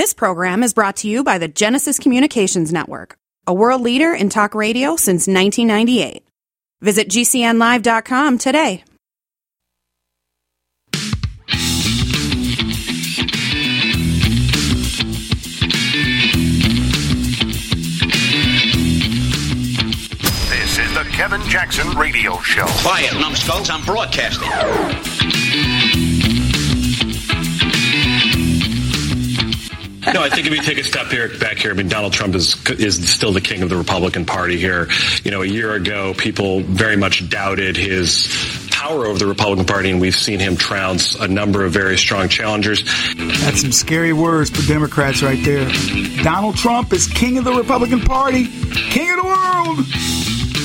This program is brought to you by the Genesis Communications Network, a world leader in talk radio since 1998. Visit GCNlive.com today. This is the Kevin Jackson Radio Show. Quiet, numbskulls. I'm broadcasting. No, I think if you take a step here back here, I mean Donald Trump is is still the king of the Republican Party here. You know, a year ago, people very much doubted his power over the Republican Party, and we've seen him trounce a number of very strong challengers. That's some scary words for Democrats right there. Donald Trump is king of the Republican Party, king of the world.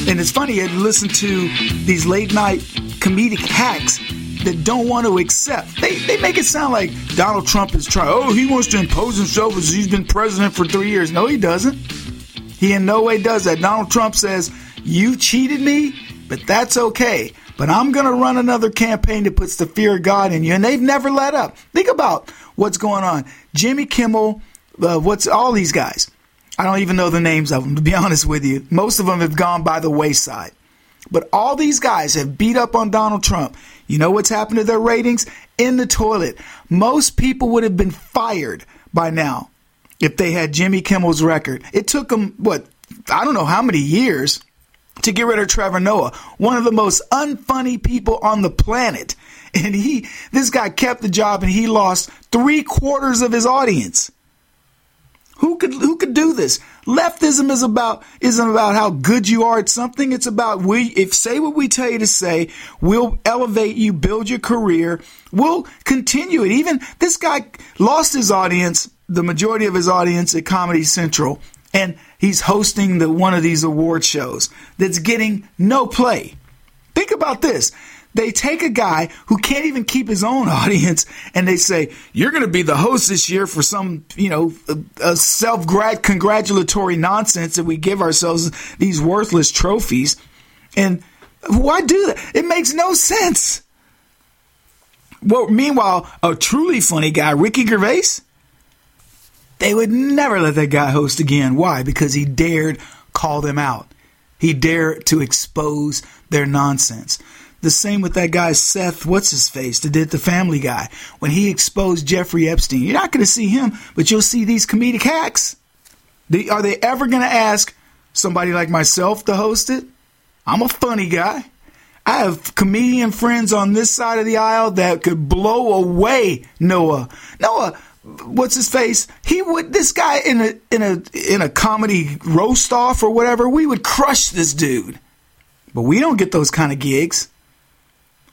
And it's funny, you listen to these late night comedic hacks that don't want to accept. They, they make it sound like Donald Trump is trying, oh, he wants to impose himself as he's been president for three years. No, he doesn't. He in no way does that. Donald Trump says, you cheated me, but that's okay. But I'm going to run another campaign that puts the fear of God in you. And they've never let up. Think about what's going on. Jimmy Kimmel, uh, what's all these guys? I don't even know the names of them, to be honest with you. Most of them have gone by the wayside. But all these guys have beat up on Donald Trump. You know what's happened to their ratings? In the toilet. Most people would have been fired by now if they had Jimmy Kimmel's record. It took them, what, I don't know how many years to get rid of Trevor Noah, one of the most unfunny people on the planet. And he, this guy kept the job and he lost three quarters of his audience. Who could who could do this? Leftism is about isn't about how good you are at something. It's about we if say what we tell you to say, we'll elevate you, build your career, we'll continue it. Even this guy lost his audience, the majority of his audience at Comedy Central, and he's hosting the one of these award shows that's getting no play. Think about this. They take a guy who can't even keep his own audience and they say, You're going to be the host this year for some, you know, self congratulatory nonsense that we give ourselves these worthless trophies. And why do that? It makes no sense. Well, meanwhile, a truly funny guy, Ricky Gervais, they would never let that guy host again. Why? Because he dared call them out. He dared to expose their nonsense. The same with that guy Seth, what's his face, that did the Family Guy when he exposed Jeffrey Epstein. You're not going to see him, but you'll see these comedic hacks. Are they ever going to ask somebody like myself to host it? I'm a funny guy. I have comedian friends on this side of the aisle that could blow away Noah. Noah, what's his face? He would this guy in a in a in a comedy roast off or whatever. We would crush this dude, but we don't get those kind of gigs.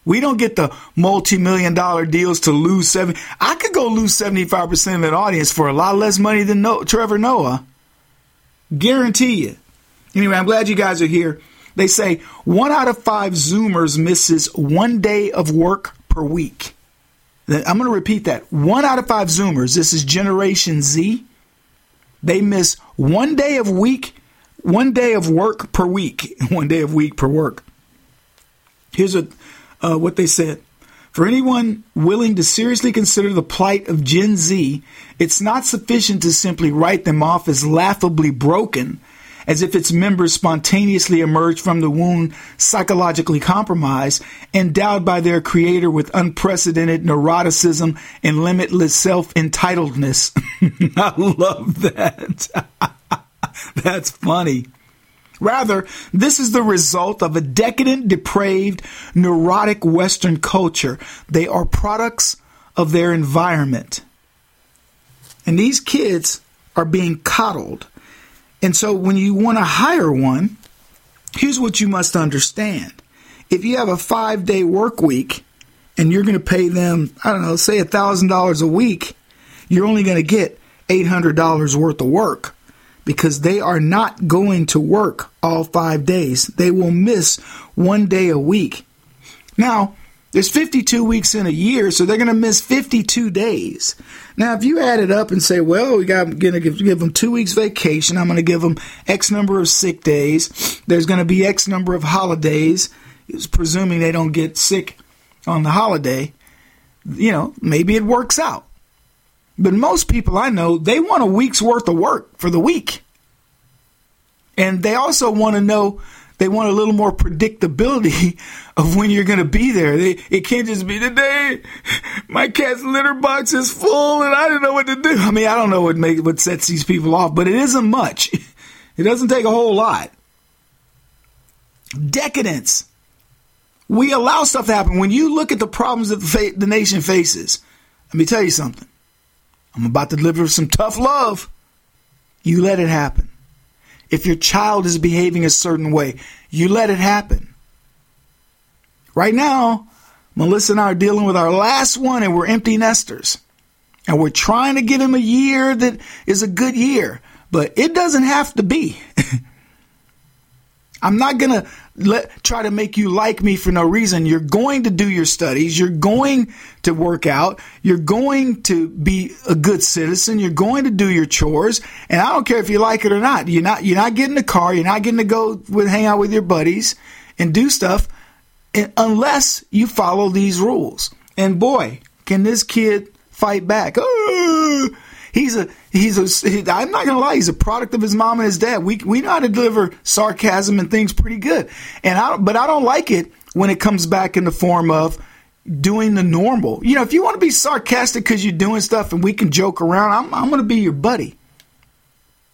We don't get the multi-million dollar deals to lose seven. I could go lose 75% of an audience for a lot less money than no- Trevor Noah. Guarantee you. Anyway, I'm glad you guys are here. They say one out of five Zoomers misses one day of work per week. I'm going to repeat that. One out of five Zoomers, this is Generation Z, they miss one day of week, one day of work per week, one day of week per work. Here's a uh, what they said. For anyone willing to seriously consider the plight of Gen Z, it's not sufficient to simply write them off as laughably broken, as if its members spontaneously emerged from the womb psychologically compromised, endowed by their creator with unprecedented neuroticism and limitless self entitledness. I love that. That's funny. Rather, this is the result of a decadent, depraved, neurotic Western culture. They are products of their environment. And these kids are being coddled. And so when you want to hire one, here's what you must understand. If you have a five day work week and you're going to pay them, I don't know, say $1,000 a week, you're only going to get $800 worth of work because they are not going to work all five days. They will miss one day a week. Now, there's 52 weeks in a year, so they're going to miss 52 days. Now, if you add it up and say, well, we got going to give, give them two weeks vacation, I'm going to give them X number of sick days. There's going to be X number of holidays, presuming they don't get sick on the holiday. You know, maybe it works out. But most people I know, they want a week's worth of work for the week. And they also want to know, they want a little more predictability of when you're going to be there. They, it can't just be today. My cat's litter box is full and I don't know what to do. I mean, I don't know what makes what sets these people off, but it isn't much. It doesn't take a whole lot. Decadence. We allow stuff to happen. When you look at the problems that the, fa- the nation faces, let me tell you something. I'm about to deliver some tough love. You let it happen. If your child is behaving a certain way, you let it happen. Right now, Melissa and I are dealing with our last one and we're empty nesters. And we're trying to give him a year that is a good year, but it doesn't have to be. I'm not going to let try to make you like me for no reason. You're going to do your studies. You're going to work out. You're going to be a good citizen. You're going to do your chores. And I don't care if you like it or not. You're not you're not getting a car. You're not getting to go with hang out with your buddies and do stuff unless you follow these rules. And boy, can this kid fight back. Oh, he's a he's a he, I'm not gonna lie, he's a product of his mom and his dad. We we know how to deliver sarcasm and things pretty good. And I but I don't like it when it comes back in the form of doing the normal. You know, if you want to be sarcastic because you're doing stuff and we can joke around, I'm I'm gonna be your buddy.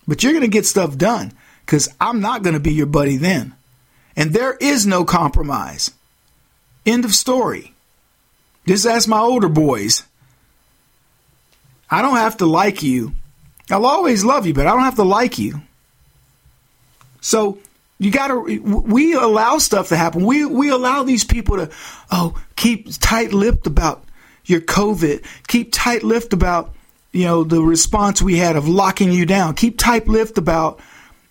But you're gonna get stuff done because I'm not gonna be your buddy then. And there is no compromise. End of story. Just ask my older boys. I don't have to like you. I'll always love you, but I don't have to like you. So you got to. We allow stuff to happen. We we allow these people to, oh, keep tight-lipped about your COVID. Keep tight-lipped about you know the response we had of locking you down. Keep tight-lipped about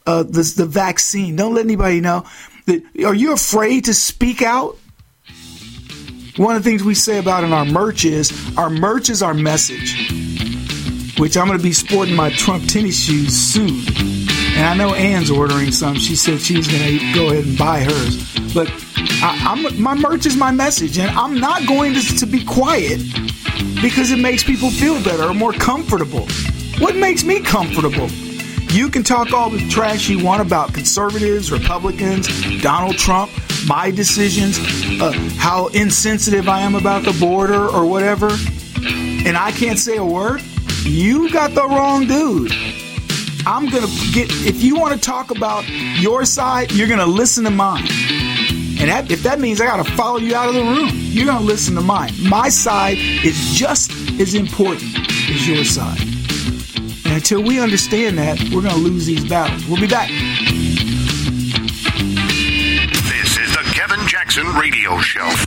uh, the the vaccine. Don't let anybody know. That, are you afraid to speak out? One of the things we say about in our merch is our merch is our message, which I'm going to be sporting my Trump tennis shoes soon. And I know Ann's ordering some. She said she's going to go ahead and buy hers. But I, my merch is my message, and I'm not going to, to be quiet because it makes people feel better or more comfortable. What makes me comfortable? You can talk all the trash you want about conservatives, Republicans, Donald Trump, my decisions, uh, how insensitive I am about the border or whatever, and I can't say a word. You got the wrong dude. I'm gonna get. If you want to talk about your side, you're gonna listen to mine. And that, if that means I gotta follow you out of the room, you're gonna listen to mine. My side is just as important as your side. And until we understand that, we're going to lose these battles. We'll be back. This is the Kevin Jackson Radio Show.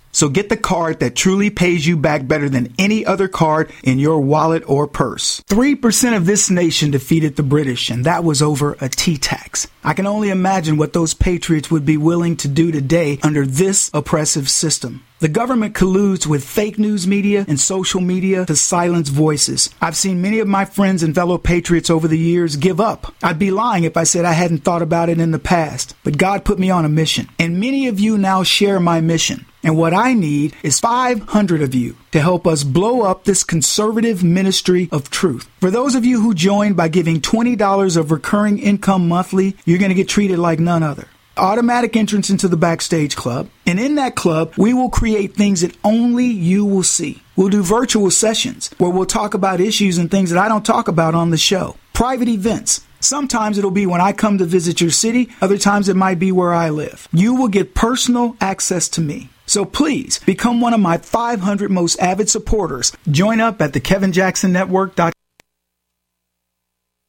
So get the card that truly pays you back better than any other card in your wallet or purse. 3% of this nation defeated the British, and that was over a tea tax. I can only imagine what those patriots would be willing to do today under this oppressive system. The government colludes with fake news media and social media to silence voices. I've seen many of my friends and fellow patriots over the years give up. I'd be lying if I said I hadn't thought about it in the past, but God put me on a mission. And many of you now share my mission. And what I need is 500 of you to help us blow up this conservative ministry of truth. For those of you who join by giving $20 of recurring income monthly, you're going to get treated like none other automatic entrance into the backstage club. And in that club, we will create things that only you will see. We'll do virtual sessions where we'll talk about issues and things that I don't talk about on the show. Private events, Sometimes it'll be when I come to visit your city, other times it might be where I live. You will get personal access to me. So please become one of my 500 most avid supporters. Join up at the kevinjacksonnetwork.com.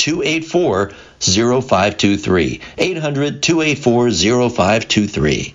284 0523. 800 284 0523.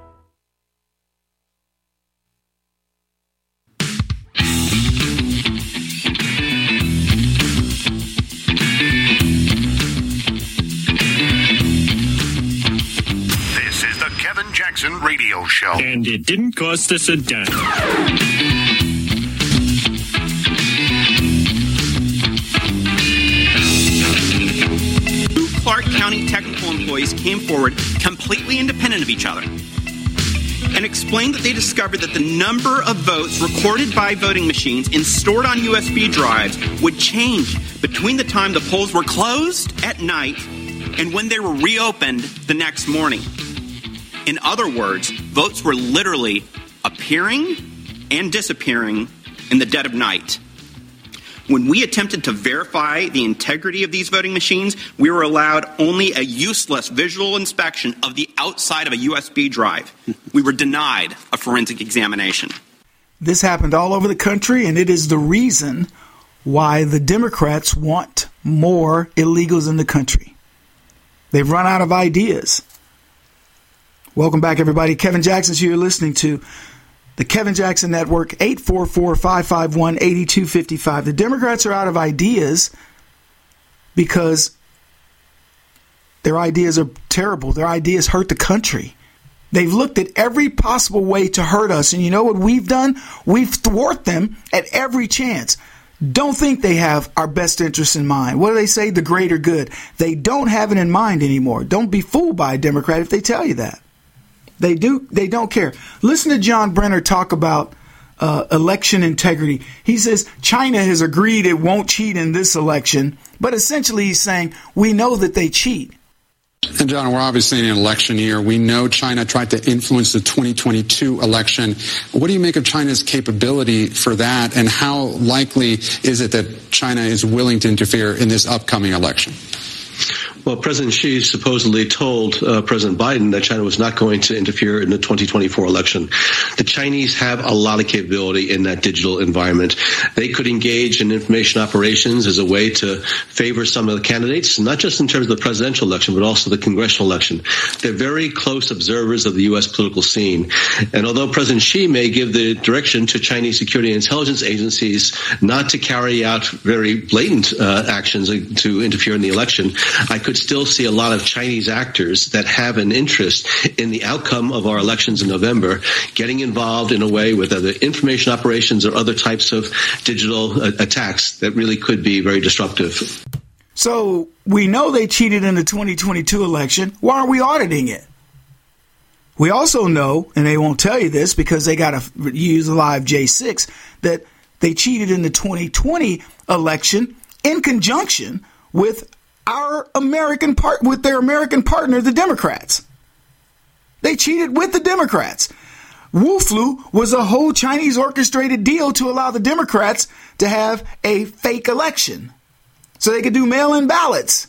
Kevin Jackson Radio Show. And it didn't cost us a dime. Two Clark County technical employees came forward completely independent of each other and explained that they discovered that the number of votes recorded by voting machines and stored on USB drives would change between the time the polls were closed at night and when they were reopened the next morning. In other words, votes were literally appearing and disappearing in the dead of night. When we attempted to verify the integrity of these voting machines, we were allowed only a useless visual inspection of the outside of a USB drive. We were denied a forensic examination. This happened all over the country, and it is the reason why the Democrats want more illegals in the country. They've run out of ideas. Welcome back, everybody. Kevin Jackson's here listening to the Kevin Jackson Network, 844 551 8255. The Democrats are out of ideas because their ideas are terrible. Their ideas hurt the country. They've looked at every possible way to hurt us. And you know what we've done? We've thwarted them at every chance. Don't think they have our best interests in mind. What do they say? The greater good. They don't have it in mind anymore. Don't be fooled by a Democrat if they tell you that. They do. They don't care. Listen to John Brennan talk about uh, election integrity. He says China has agreed it won't cheat in this election, but essentially he's saying we know that they cheat. And John, we're obviously in an election year. We know China tried to influence the 2022 election. What do you make of China's capability for that, and how likely is it that China is willing to interfere in this upcoming election? Well, President Xi supposedly told uh, President Biden that China was not going to interfere in the 2024 election. The Chinese have a lot of capability in that digital environment. They could engage in information operations as a way to favor some of the candidates, not just in terms of the presidential election, but also the congressional election. They're very close observers of the U.S. political scene. And although President Xi may give the direction to Chinese security and intelligence agencies not to carry out very blatant uh, actions to interfere in the election, I could still see a lot of Chinese actors that have an interest in the outcome of our elections in November getting involved in a way with other information operations or other types of digital uh, attacks that really could be very disruptive. So we know they cheated in the 2022 election. Why aren't we auditing it? We also know, and they won't tell you this because they got to use live J6, that they cheated in the 2020 election in conjunction with our American part with their American partner, the Democrats. They cheated with the Democrats. Wu Flu was a whole Chinese orchestrated deal to allow the Democrats to have a fake election so they could do mail in ballots.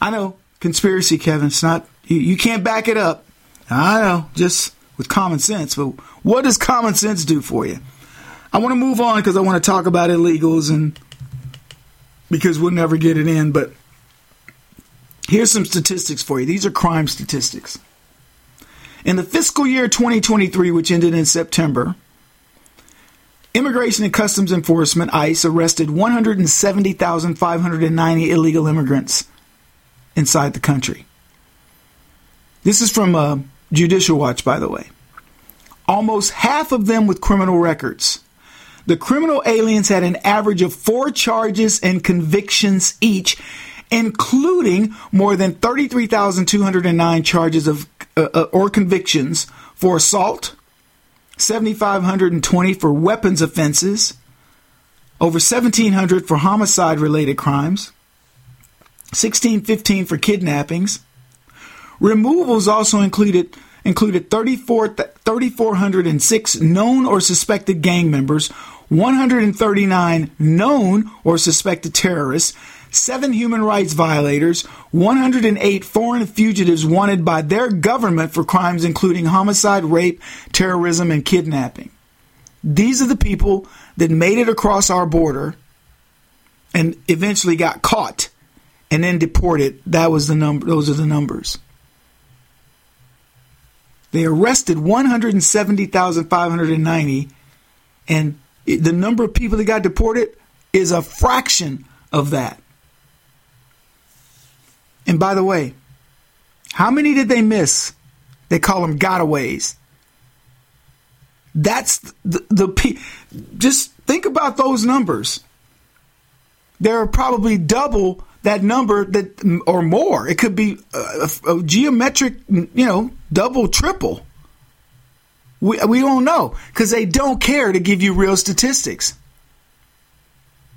I know, conspiracy, Kevin. It's not, you, you can't back it up. I know, just with common sense. But what does common sense do for you? I want to move on because I want to talk about illegals and because we'll never get it in. But here's some statistics for you. These are crime statistics. In the fiscal year 2023, which ended in September, Immigration and Customs Enforcement, ICE, arrested 170,590 illegal immigrants inside the country. This is from uh, Judicial Watch, by the way. Almost half of them with criminal records. The criminal aliens had an average of four charges and convictions each, including more than 33,209 charges of uh, uh, or convictions for assault, 7,520 for weapons offenses, over 1,700 for homicide related crimes, 1,615 for kidnappings. Removals also included included 3,406 known or suspected gang members, 139 known or suspected terrorists, 7 human rights violators, 108 foreign fugitives wanted by their government for crimes including homicide, rape, terrorism, and kidnapping. These are the people that made it across our border and eventually got caught and then deported. That was the number those are the numbers. They arrested 170,590 and the number of people that got deported is a fraction of that. And by the way, how many did they miss? They call them gotaways. That's the, the just think about those numbers. There are probably double that number that or more. It could be a, a geometric, you know, double, triple. We, we don't know because they don't care to give you real statistics.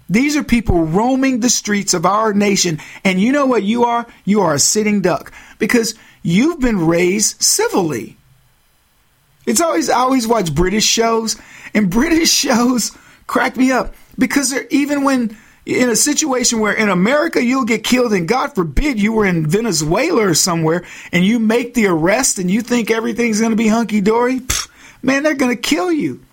These are people roaming the streets of our nation. And you know what you are? You are a sitting duck because you've been raised civilly. It's always, I always watch British shows, and British shows crack me up because they're even when in a situation where in America you'll get killed, and God forbid you were in Venezuela or somewhere and you make the arrest and you think everything's going to be hunky dory man, they're going to kill you.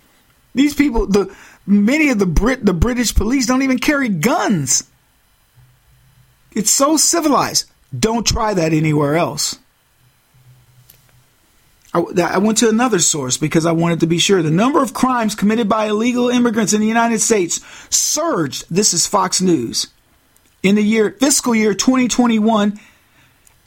These people, the many of the Brit, the British police don't even carry guns. It's so civilized. Don't try that anywhere else. I, went to another source because I wanted to be sure. The number of crimes committed by illegal immigrants in the United States surged. This is Fox News. In the year fiscal year 2021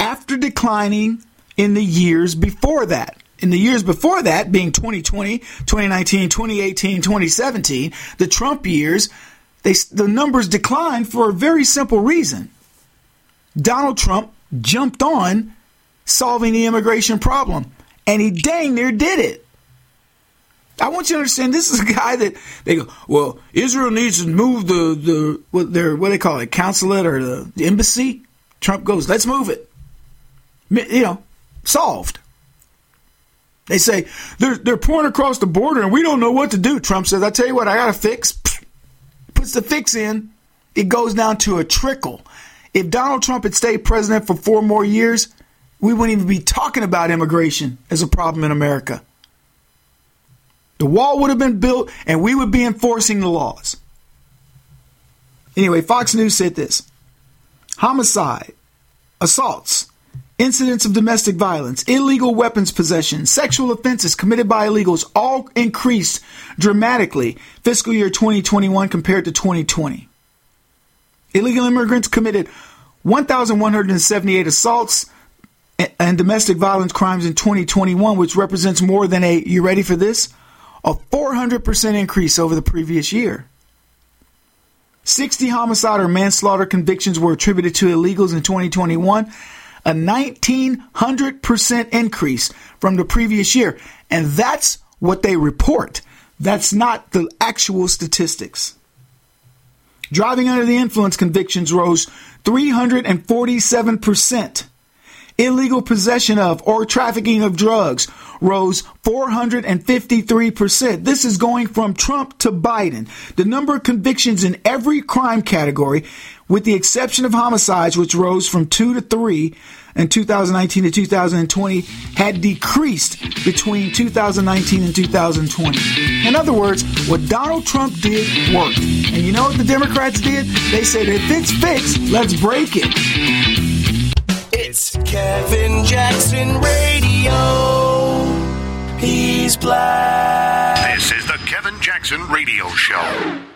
after declining in the years before that in the years before that, being 2020, 2019, 2018, 2017, the Trump years, they, the numbers declined for a very simple reason. Donald Trump jumped on solving the immigration problem, and he dang near did it. I want you to understand this is a guy that they go, well, Israel needs to move the, the what their what they call it, consulate or the, the embassy. Trump goes, let's move it. You know, solved. They say they're they're pouring across the border and we don't know what to do. Trump says, I tell you what, I got a fix. Puts the fix in. It goes down to a trickle. If Donald Trump had stayed president for four more years, we wouldn't even be talking about immigration as a problem in America. The wall would have been built and we would be enforcing the laws. Anyway, Fox News said this homicide, assaults, incidents of domestic violence, illegal weapons possession, sexual offenses committed by illegals all increased dramatically fiscal year 2021 compared to 2020. Illegal immigrants committed 1,178 assaults and domestic violence crimes in 2021, which represents more than a, you ready for this? a 400% increase over the previous year. 60 homicide or manslaughter convictions were attributed to illegals in 2021, a 1900% increase from the previous year. And that's what they report. That's not the actual statistics. Driving under the influence convictions rose 347%. Illegal possession of or trafficking of drugs rose 453%. This is going from Trump to Biden. The number of convictions in every crime category, with the exception of homicides, which rose from two to three in 2019 to 2020, had decreased between 2019 and 2020. In other words, what Donald Trump did worked. And you know what the Democrats did? They said, if it's fixed, let's break it. It's Kevin Jackson Radio. He's black. This is the Kevin Jackson Radio Show.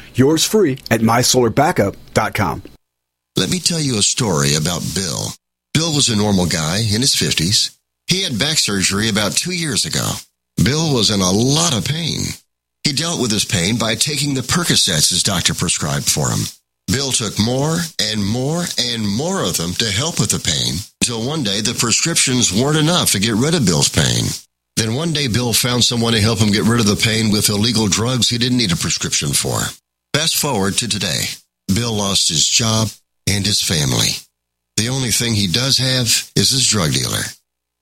Yours free at mysolarbackup.com. Let me tell you a story about Bill. Bill was a normal guy in his 50s. He had back surgery about two years ago. Bill was in a lot of pain. He dealt with his pain by taking the Percocets his doctor prescribed for him. Bill took more and more and more of them to help with the pain until one day the prescriptions weren't enough to get rid of Bill's pain. Then one day Bill found someone to help him get rid of the pain with illegal drugs he didn't need a prescription for. Fast forward to today. Bill lost his job and his family. The only thing he does have is his drug dealer.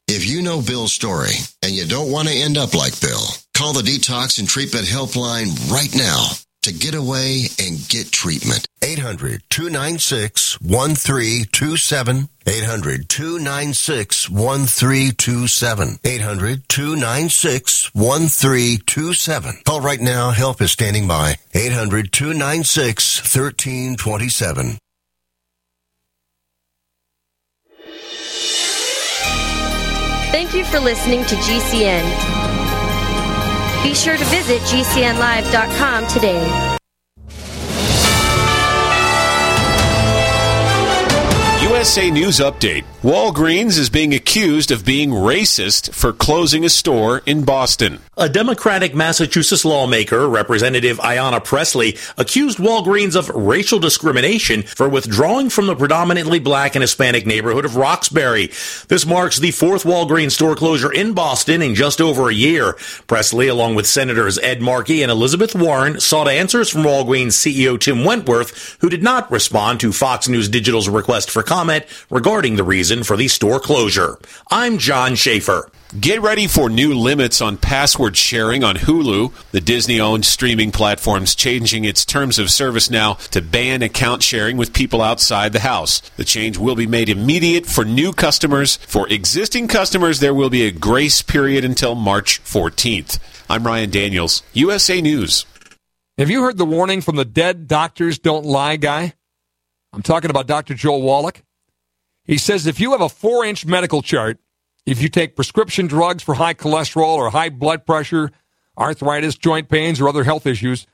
If you know Bill's story and you don't want to end up like Bill, call the Detox and Treatment Helpline right now to get away and get treatment. 800 296 1327. 800 296 1327. 800 296 1327. Call right now. Help is standing by. 800 296 1327. Thank you for listening to GCN. Be sure to visit GCNlive.com today. USA News Update. Walgreens is being accused of being racist for closing a store in Boston. A Democratic Massachusetts lawmaker, Representative Ayanna Pressley, accused Walgreens of racial discrimination for withdrawing from the predominantly black and Hispanic neighborhood of Roxbury. This marks the fourth Walgreens store closure in Boston in just over a year. Pressley, along with Senators Ed Markey and Elizabeth Warren, sought answers from Walgreens CEO Tim Wentworth, who did not respond to Fox News Digital's request for comment regarding the reason reason for the store closure. I'm John Schaefer. Get ready for new limits on password sharing on Hulu. The Disney owned streaming platform's changing its terms of service now to ban account sharing with people outside the house. The change will be made immediate for new customers. For existing customers, there will be a grace period until March 14th. I'm Ryan Daniels, USA News. Have you heard the warning from the dead doctors don't lie guy? I'm talking about Dr. Joel Wallach. He says if you have a four inch medical chart, if you take prescription drugs for high cholesterol or high blood pressure, arthritis, joint pains, or other health issues,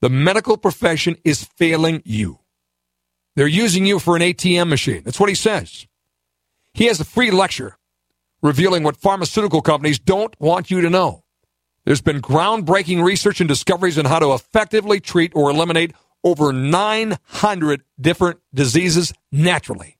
the medical profession is failing you. They're using you for an ATM machine. That's what he says. He has a free lecture revealing what pharmaceutical companies don't want you to know. There's been groundbreaking research and discoveries on how to effectively treat or eliminate over 900 different diseases naturally.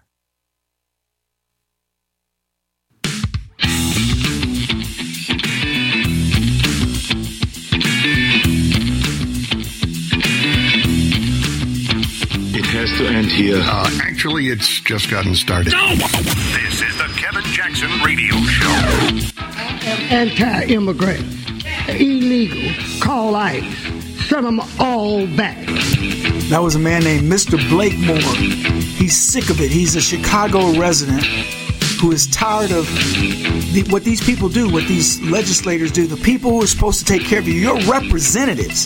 Has to end here. Uh, actually, it's just gotten started. This is the Kevin Jackson Radio Show. anti-immigrant, illegal, call ICE, send them all back. That was a man named Mr. Blakemore. He's sick of it. He's a Chicago resident who is tired of the, what these people do, what these legislators do, the people who are supposed to take care of you, your representatives.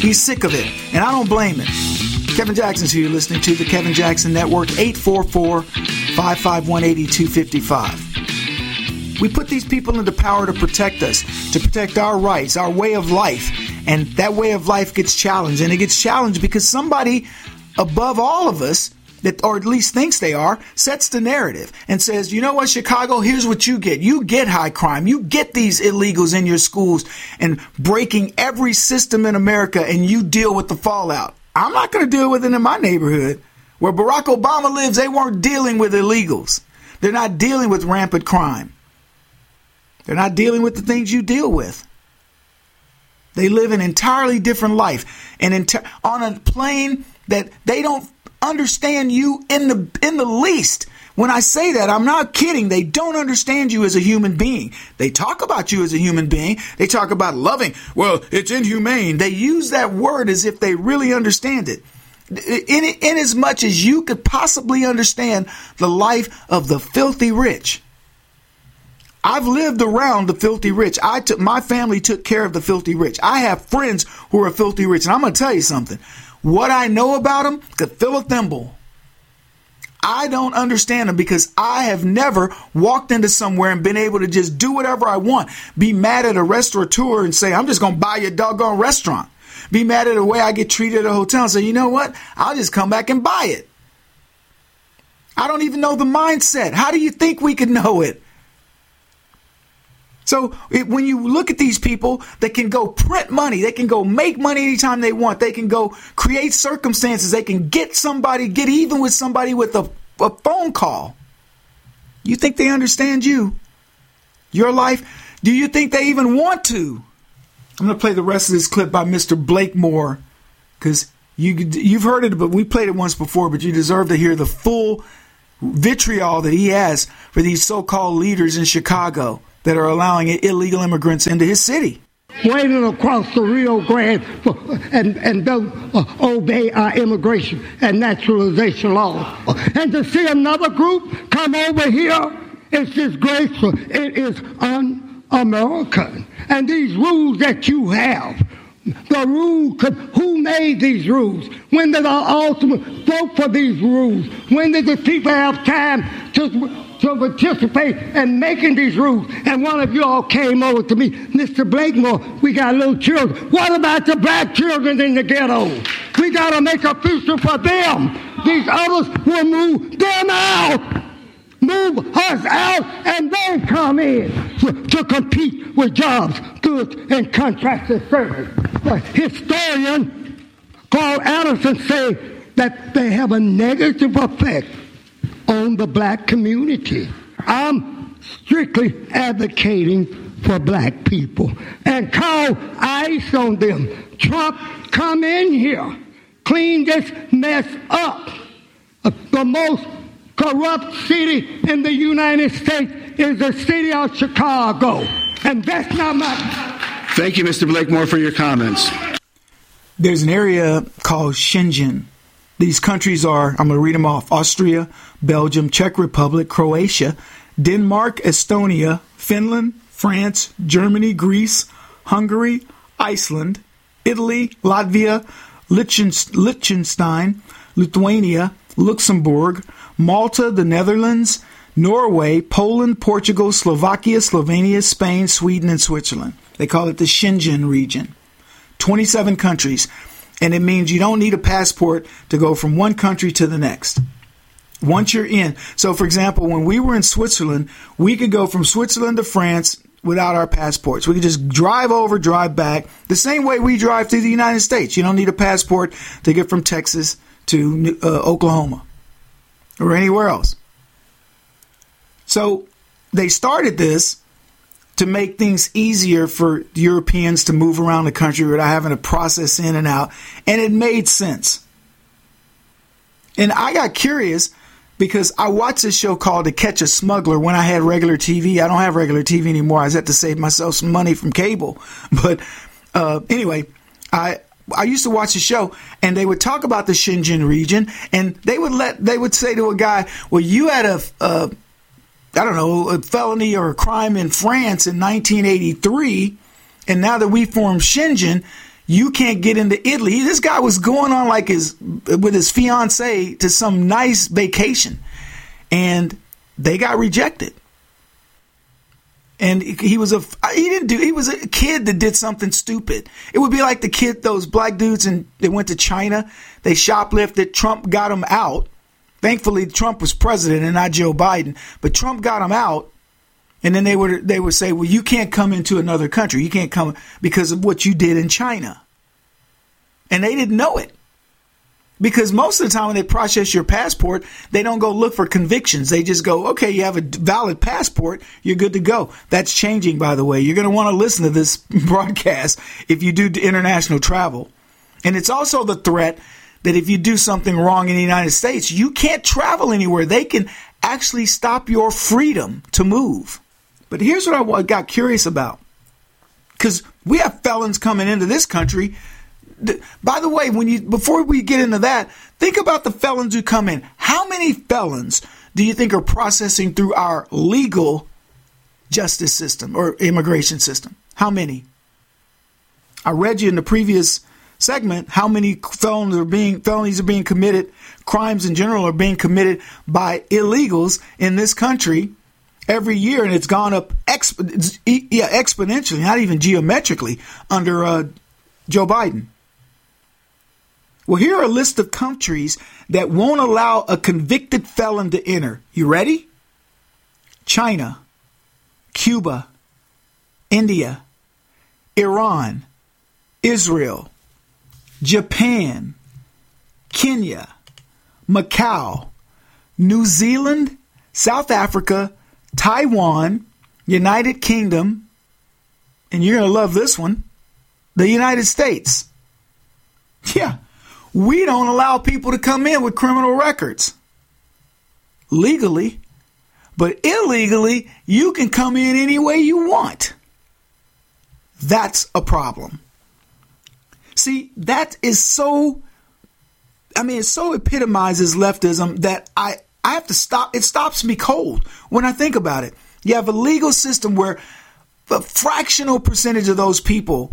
He's sick of it, and I don't blame him. Kevin Jackson's who you're listening to, the Kevin Jackson Network, 844 551 8255. We put these people into power to protect us, to protect our rights, our way of life. And that way of life gets challenged. And it gets challenged because somebody above all of us, that or at least thinks they are, sets the narrative and says, you know what, Chicago, here's what you get. You get high crime. You get these illegals in your schools and breaking every system in America and you deal with the fallout. I'm not going to deal with it in my neighborhood. Where Barack Obama lives, they weren't dealing with illegals. They're not dealing with rampant crime. They're not dealing with the things you deal with. They live an entirely different life and on a plane that they don't understand you in the in the least. When I say that, I'm not kidding. They don't understand you as a human being. They talk about you as a human being. They talk about loving. Well, it's inhumane. They use that word as if they really understand it. In, in as much as you could possibly understand the life of the filthy rich. I've lived around the filthy rich. I took my family took care of the filthy rich. I have friends who are filthy rich, and I'm going to tell you something. What I know about them could fill a thimble. I don't understand them because I have never walked into somewhere and been able to just do whatever I want. Be mad at a restaurateur and say, I'm just going to buy your doggone restaurant. Be mad at the way I get treated at a hotel and say, you know what? I'll just come back and buy it. I don't even know the mindset. How do you think we could know it? So it, when you look at these people that can go print money, they can go make money anytime they want, they can go create circumstances, they can get somebody, get even with somebody with a, a phone call. You think they understand you? Your life? Do you think they even want to? I'm going to play the rest of this clip by Mr. Blakemore because you, you've heard it, but we played it once before, but you deserve to hear the full vitriol that he has for these so called leaders in Chicago that are allowing illegal immigrants into his city. Waiting across the Rio Grande for, and, and don't uh, obey our immigration and naturalization laws. And to see another group come over here, it's disgraceful. It is un American. And these rules that you have, the rule, could, who made these rules? When did our ultimate vote for these rules? When did the people have time to to participate in making these rules. And one of you all came over to me, Mr. Blakemore, we got little children. What about the black children in the ghetto? We got to make a future for them. These others will move them out. Move us out and they come in to, compete with jobs. stood in contracted service. A historian Carl Anderson said that they have a negative effect on the black community. I'm strictly advocating for black people and call ice on them. Trump, come in here, clean this mess up. Uh, the most corrupt city in the United States is the city of Chicago. And that's not my. Thank you, Mr. Blakemore, for your comments. There's an area called Shenzhen. These countries are, I'm going to read them off Austria, Belgium, Czech Republic, Croatia, Denmark, Estonia, Finland, France, Germany, Greece, Hungary, Iceland, Italy, Latvia, Liechtenstein, Lithuania, Luxembourg, Malta, the Netherlands, Norway, Poland, Portugal, Slovakia, Slovenia, Spain, Sweden, and Switzerland. They call it the Schengen region. 27 countries. And it means you don't need a passport to go from one country to the next. Once you're in. So, for example, when we were in Switzerland, we could go from Switzerland to France without our passports. We could just drive over, drive back, the same way we drive through the United States. You don't need a passport to get from Texas to uh, Oklahoma or anywhere else. So they started this to make things easier for Europeans to move around the country without having to process in and out. And it made sense. And I got curious because I watched a show called To Catch a Smuggler when I had regular TV. I don't have regular TV anymore. I just had to save myself some money from cable. But uh, anyway, I I used to watch the show and they would talk about the Schengen region and they would let they would say to a guy, "Well, you had a, a I don't know, a felony or a crime in France in 1983 and now that we formed Schengen, you can't get into Italy. This guy was going on like his with his fiance to some nice vacation and they got rejected and he was a he didn't do he was a kid that did something stupid. It would be like the kid those black dudes and they went to China, they shoplifted, Trump got them out. Thankfully Trump was president and not Joe Biden, but Trump got them out. And then they would they would say, "Well, you can't come into another country. You can't come because of what you did in China." And they didn't know it. Because most of the time when they process your passport, they don't go look for convictions. They just go, okay, you have a valid passport, you're good to go. That's changing, by the way. You're going to want to listen to this broadcast if you do international travel. And it's also the threat that if you do something wrong in the United States, you can't travel anywhere. They can actually stop your freedom to move. But here's what I got curious about. Because we have felons coming into this country by the way, when you before we get into that, think about the felons who come in. How many felons do you think are processing through our legal justice system or immigration system? How many? I read you in the previous segment how many felons are being felonies are being committed, crimes in general are being committed by illegals in this country every year, and it's gone up exp- yeah exponentially, not even geometrically under uh, Joe Biden. Well, here are a list of countries that won't allow a convicted felon to enter. You ready? China, Cuba, India, Iran, Israel, Japan, Kenya, Macau, New Zealand, South Africa, Taiwan, United Kingdom, and you're going to love this one, the United States. Yeah, we don't allow people to come in with criminal records legally, but illegally, you can come in any way you want. That's a problem. See, that is so, I mean, it so epitomizes leftism that I, I have to stop. It stops me cold when I think about it. You have a legal system where a fractional percentage of those people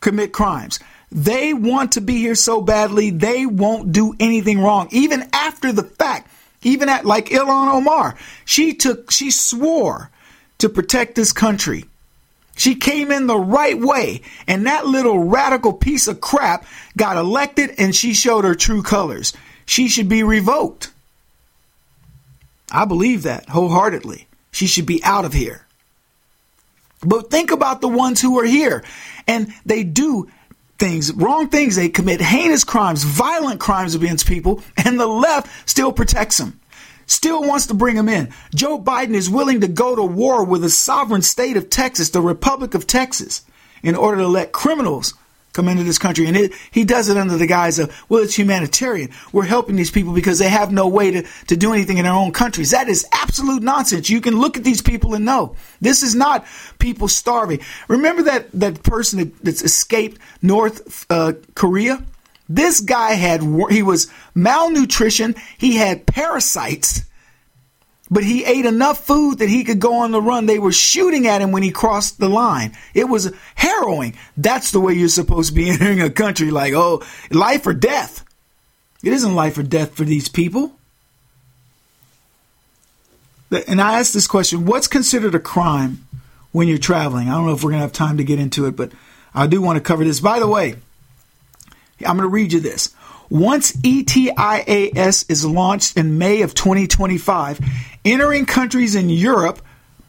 commit crimes. They want to be here so badly, they won't do anything wrong, even after the fact. Even at like Ilhan Omar, she took, she swore to protect this country. She came in the right way, and that little radical piece of crap got elected and she showed her true colors. She should be revoked. I believe that wholeheartedly. She should be out of here. But think about the ones who are here and they do things, wrong things. They commit heinous crimes, violent crimes against people, and the left still protects them. Still wants to bring them in. Joe Biden is willing to go to war with the sovereign state of Texas, the Republic of Texas, in order to let criminals come into this country. And it, he does it under the guise of, well, it's humanitarian. We're helping these people because they have no way to, to do anything in their own countries. That is absolute nonsense. You can look at these people and know this is not people starving. Remember that, that person that, that's escaped North uh, Korea? This guy had, he was malnutrition. He had parasites but he ate enough food that he could go on the run. They were shooting at him when he crossed the line. It was harrowing. That's the way you're supposed to be entering a country like, oh, life or death. It isn't life or death for these people. And I asked this question what's considered a crime when you're traveling? I don't know if we're going to have time to get into it, but I do want to cover this. By the way, I'm going to read you this. Once ETIAS is launched in May of 2025, entering countries in Europe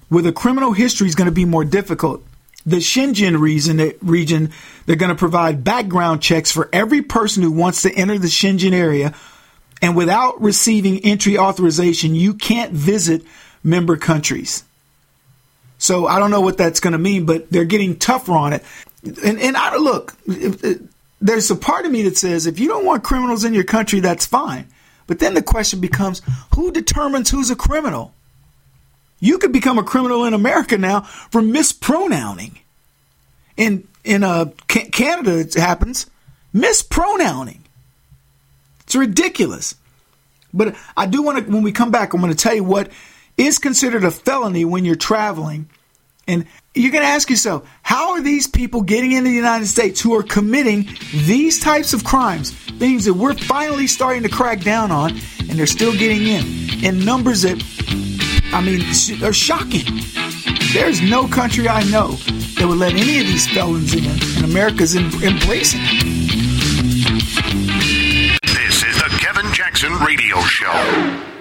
with a criminal history is going to be more difficult. The Schengen region, region, they're going to provide background checks for every person who wants to enter the Schengen area. And without receiving entry authorization, you can't visit member countries. So I don't know what that's going to mean, but they're getting tougher on it. And, and I look, there's a part of me that says if you don't want criminals in your country, that's fine. But then the question becomes who determines who's a criminal? You could become a criminal in America now for mispronouncing. In in uh, Canada, it happens mispronouncing. It's ridiculous. But I do want to, when we come back, I'm going to tell you what is considered a felony when you're traveling and you're going to ask yourself, how are these people getting into the United States who are committing these types of crimes, things that we're finally starting to crack down on, and they're still getting in, in numbers that, I mean, are shocking. There's no country I know that would let any of these felons in, and America's in, embracing This is the Kevin Jackson Radio Show.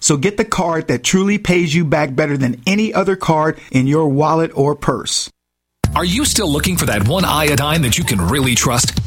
So get the card that truly pays you back better than any other card in your wallet or purse. Are you still looking for that one iodine that you can really trust?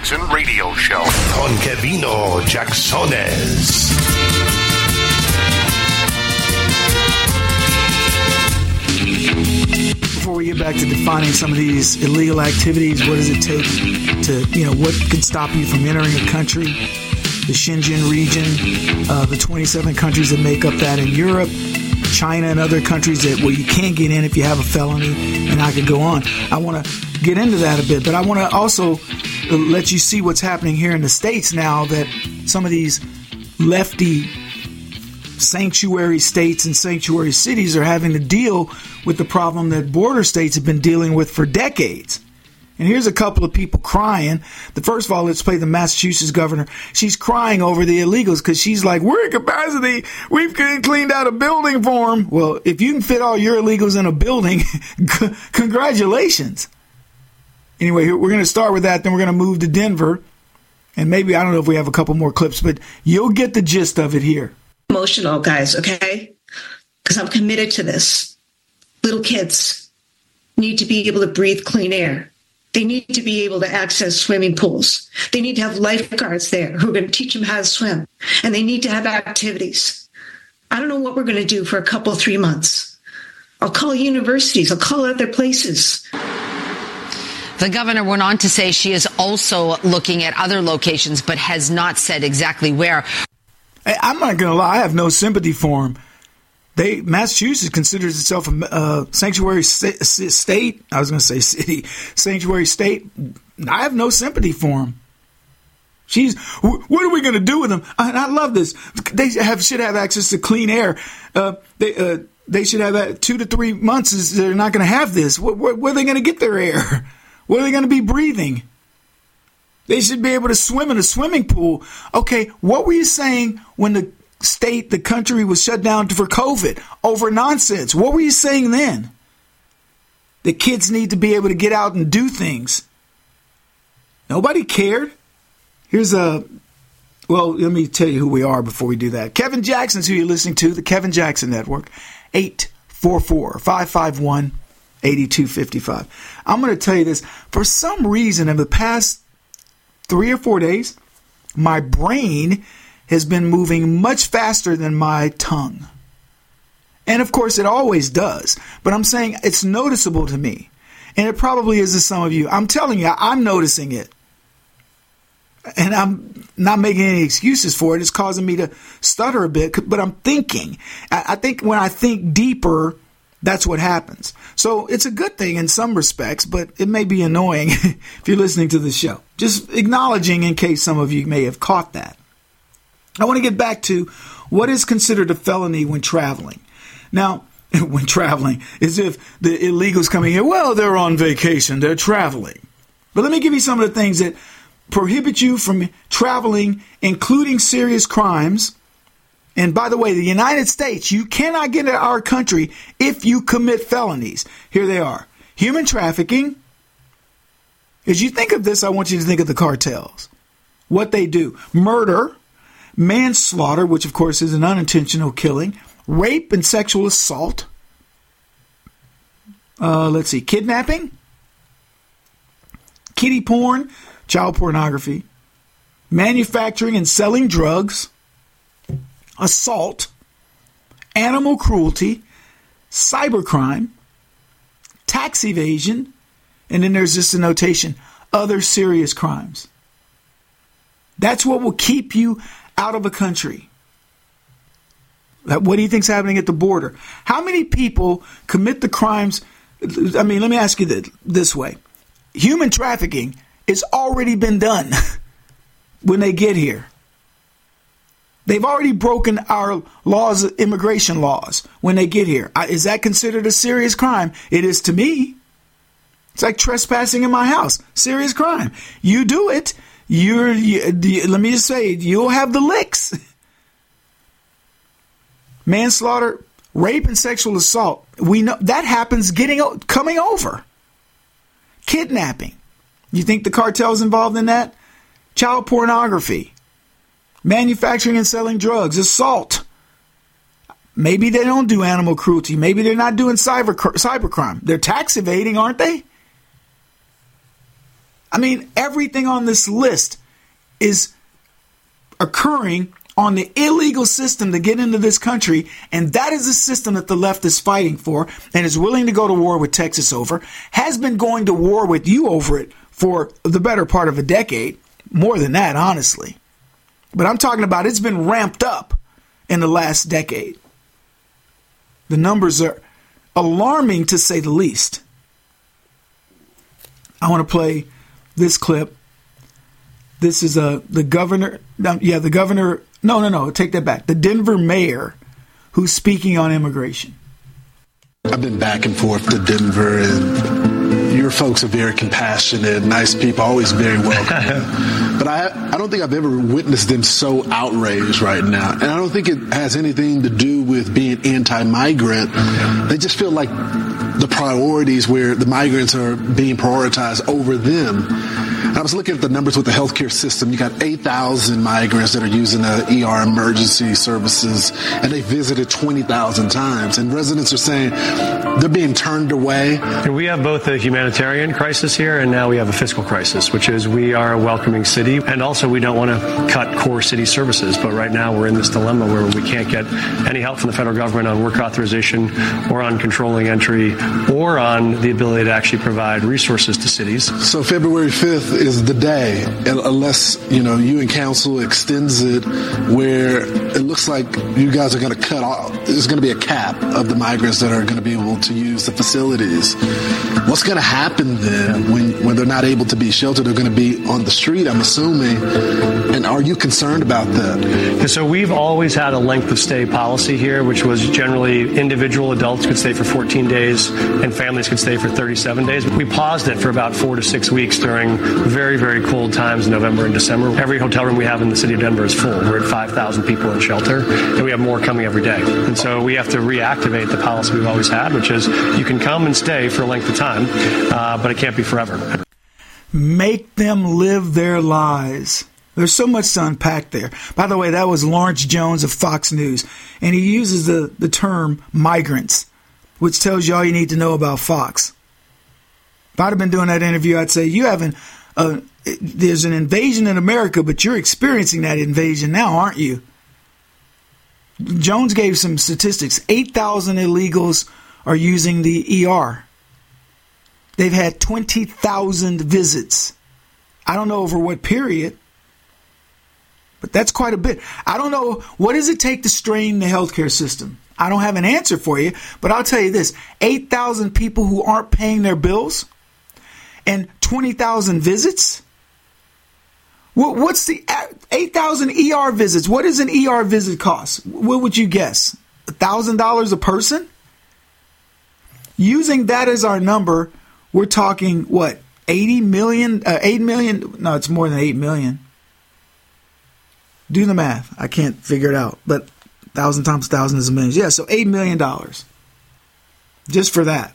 Jackson Radio Show. Con Kevino Jacksones. Before we get back to defining some of these illegal activities, what does it take to, you know, what can stop you from entering a country? The Schengen region, uh, the 27 countries that make up that in Europe, China, and other countries that where you can't get in if you have a felony, and I could go on. I want to get into that a bit, but I want to also let you see what's happening here in the states now that some of these lefty sanctuary states and sanctuary cities are having to deal with the problem that border states have been dealing with for decades. And here's a couple of people crying. The first of all, let's play the Massachusetts governor. She's crying over the illegals because she's like, "We're in capacity. We've cleaned out a building for them." Well, if you can fit all your illegals in a building, congratulations. Anyway, we're going to start with that. Then we're going to move to Denver, and maybe I don't know if we have a couple more clips, but you'll get the gist of it here. Emotional, guys. Okay, because I'm committed to this. Little kids need to be able to breathe clean air. They need to be able to access swimming pools. They need to have lifeguards there who are going to teach them how to swim. And they need to have activities. I don't know what we're going to do for a couple, three months. I'll call universities. I'll call other places. The governor went on to say she is also looking at other locations, but has not said exactly where. Hey, I'm not going to lie. I have no sympathy for him. They Massachusetts considers itself a uh, sanctuary st- state. I was going to say city, sanctuary state. I have no sympathy for him. She's. What are we going to do with them? I, I, love this. They have should have access to clean air. Uh, they uh, they should have that two to three months. Is they're not going to have this. Where, where are they going to get their air? Where are they going to be breathing? They should be able to swim in a swimming pool. Okay, what were you saying when the state, the country was shut down for COVID over nonsense? What were you saying then? The kids need to be able to get out and do things. Nobody cared. Here's a well, let me tell you who we are before we do that. Kevin Jackson's who you're listening to, the Kevin Jackson Network. 844 551 8255. I'm going to tell you this. For some reason, in the past three or four days, my brain has been moving much faster than my tongue. And of course, it always does. But I'm saying it's noticeable to me. And it probably is to some of you. I'm telling you, I'm noticing it. And I'm not making any excuses for it. It's causing me to stutter a bit, but I'm thinking. I think when I think deeper, that's what happens. So it's a good thing in some respects, but it may be annoying if you're listening to the show. Just acknowledging in case some of you may have caught that. I want to get back to what is considered a felony when traveling. Now, when traveling, as if the illegals coming here, well, they're on vacation, they're traveling. But let me give you some of the things that prohibit you from traveling, including serious crimes and by the way, the United States, you cannot get into our country if you commit felonies. Here they are human trafficking. As you think of this, I want you to think of the cartels. What they do murder, manslaughter, which of course is an unintentional killing, rape and sexual assault. Uh, let's see, kidnapping, kitty porn, child pornography, manufacturing and selling drugs assault, animal cruelty, cybercrime, tax evasion, and then there's just a notation other serious crimes. That's what will keep you out of a country. What do you think's happening at the border? How many people commit the crimes? I mean, let me ask you this way human trafficking has already been done when they get here. They've already broken our laws, immigration laws, when they get here. Is that considered a serious crime? It is to me. It's like trespassing in my house. Serious crime. You do it, you're. You, let me just say, you'll have the licks. Manslaughter, rape, and sexual assault. We know that happens getting coming over. Kidnapping. You think the cartel's involved in that? Child pornography manufacturing and selling drugs, assault. Maybe they don't do animal cruelty. Maybe they're not doing cyber cybercrime. They're tax evading, aren't they? I mean, everything on this list is occurring on the illegal system to get into this country, and that is the system that the left is fighting for and is willing to go to war with Texas over, has been going to war with you over it for the better part of a decade. More than that, honestly. But I'm talking about it's been ramped up in the last decade. The numbers are alarming to say the least. I want to play this clip. This is a the governor. Yeah, the governor. No, no, no. Take that back. The Denver mayor, who's speaking on immigration. I've been back and forth to Denver, and your folks are very compassionate, nice people, always very welcome. but I, I don't think I've ever witnessed them so outraged right now. And I don't think it has anything to do with being anti migrant. They just feel like the priorities where the migrants are being prioritized over them. I was looking at the numbers with the healthcare system. You got 8,000 migrants that are using the ER emergency services, and they visited 20,000 times. And residents are saying they're being turned away. We have both a humanitarian humanitarian crisis here, and now we have a fiscal crisis, which is we are a welcoming city, and also we don't want to cut core city services. But right now we're in this dilemma where we can't get any help from the federal government on work authorization or on controlling entry or on the ability to actually provide resources to cities. So February 5th is the day, unless, you know, you and council extends it where it looks like you guys are going to cut off, there's going to be a cap of the migrants that are going to be able to use the facilities. What's going to then when, when they're not able to be sheltered? They're going to be on the street, I'm assuming. And are you concerned about that? And so we've always had a length of stay policy here, which was generally individual adults could stay for 14 days and families could stay for 37 days. But we paused it for about four to six weeks during very, very cold times in November and December. Every hotel room we have in the city of Denver is full. We're at 5,000 people in shelter, and we have more coming every day. And so we have to reactivate the policy we've always had, which is you can come and stay for a length of time, uh, but it can't be forever. Make them live their lives. There's so much to unpack there. By the way, that was Lawrence Jones of Fox News, and he uses the, the term migrants, which tells you all you need to know about Fox. If I'd have been doing that interview, I'd say, You haven't, uh, there's an invasion in America, but you're experiencing that invasion now, aren't you? Jones gave some statistics 8,000 illegals are using the ER. They've had 20,000 visits. I don't know over what period, but that's quite a bit. I don't know what does it take to strain the healthcare system. I don't have an answer for you, but I'll tell you this: 8,000 people who aren't paying their bills and 20,000 visits. What's the 8,000 ER visits? What does an ER visit cost? What would you guess? $1,000 a person? Using that as our number, we're talking what? 80 million, uh, 8 million? No, it's more than 8 million. Do the math. I can't figure it out. But 1,000 times 1,000 is a million. Yeah, so $8 million. Just for that.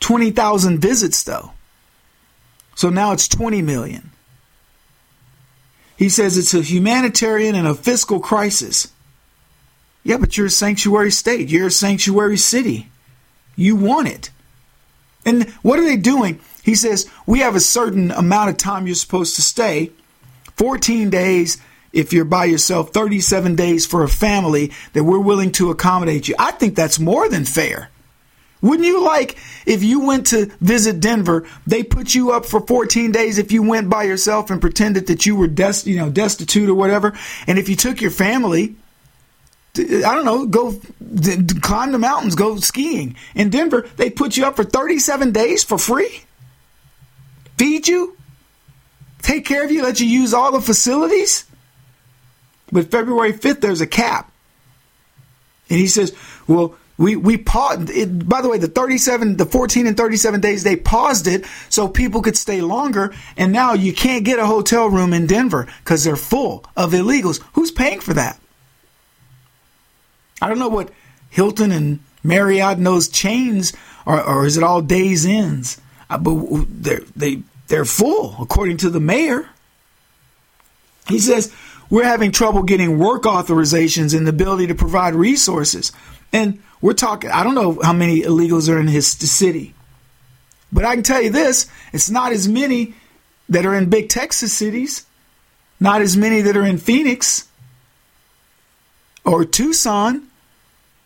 20,000 visits, though. So now it's 20 million. He says it's a humanitarian and a fiscal crisis. Yeah, but you're a sanctuary state. You're a sanctuary city. You want it. And what are they doing? He says, we have a certain amount of time you're supposed to stay 14 days if you're by yourself, 37 days for a family that we're willing to accommodate you. I think that's more than fair. Wouldn't you like if you went to visit Denver, they put you up for 14 days if you went by yourself and pretended that you were des- you know, destitute or whatever, and if you took your family, I don't know, go climb the mountains, go skiing. In Denver, they put you up for 37 days for free, feed you, take care of you, let you use all the facilities. But February 5th, there's a cap. And he says, well, we we paused. It, by the way, the 37, the 14 and 37 days they paused it so people could stay longer, and now you can't get a hotel room in Denver because they're full of illegals. Who's paying for that? I don't know what Hilton and Marriott and those chains, or, or is it all Days Inns? Uh, but they're they they're full according to the mayor. He says we're having trouble getting work authorizations and the ability to provide resources. And we're talking, I don't know how many illegals are in his city, but I can tell you this it's not as many that are in big Texas cities, not as many that are in Phoenix or Tucson,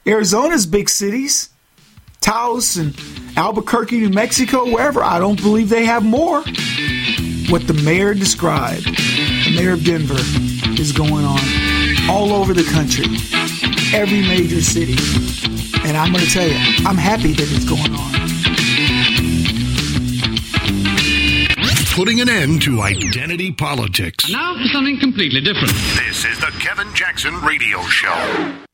Arizona's big cities, Taos and Albuquerque, New Mexico, wherever. I don't believe they have more. What the mayor described, the mayor of Denver, is going on all over the country, every major city. And I'm going to tell you, I'm happy that it's going on. Putting an end to identity politics. Now for something completely different. This is the Kevin Jackson Radio Show.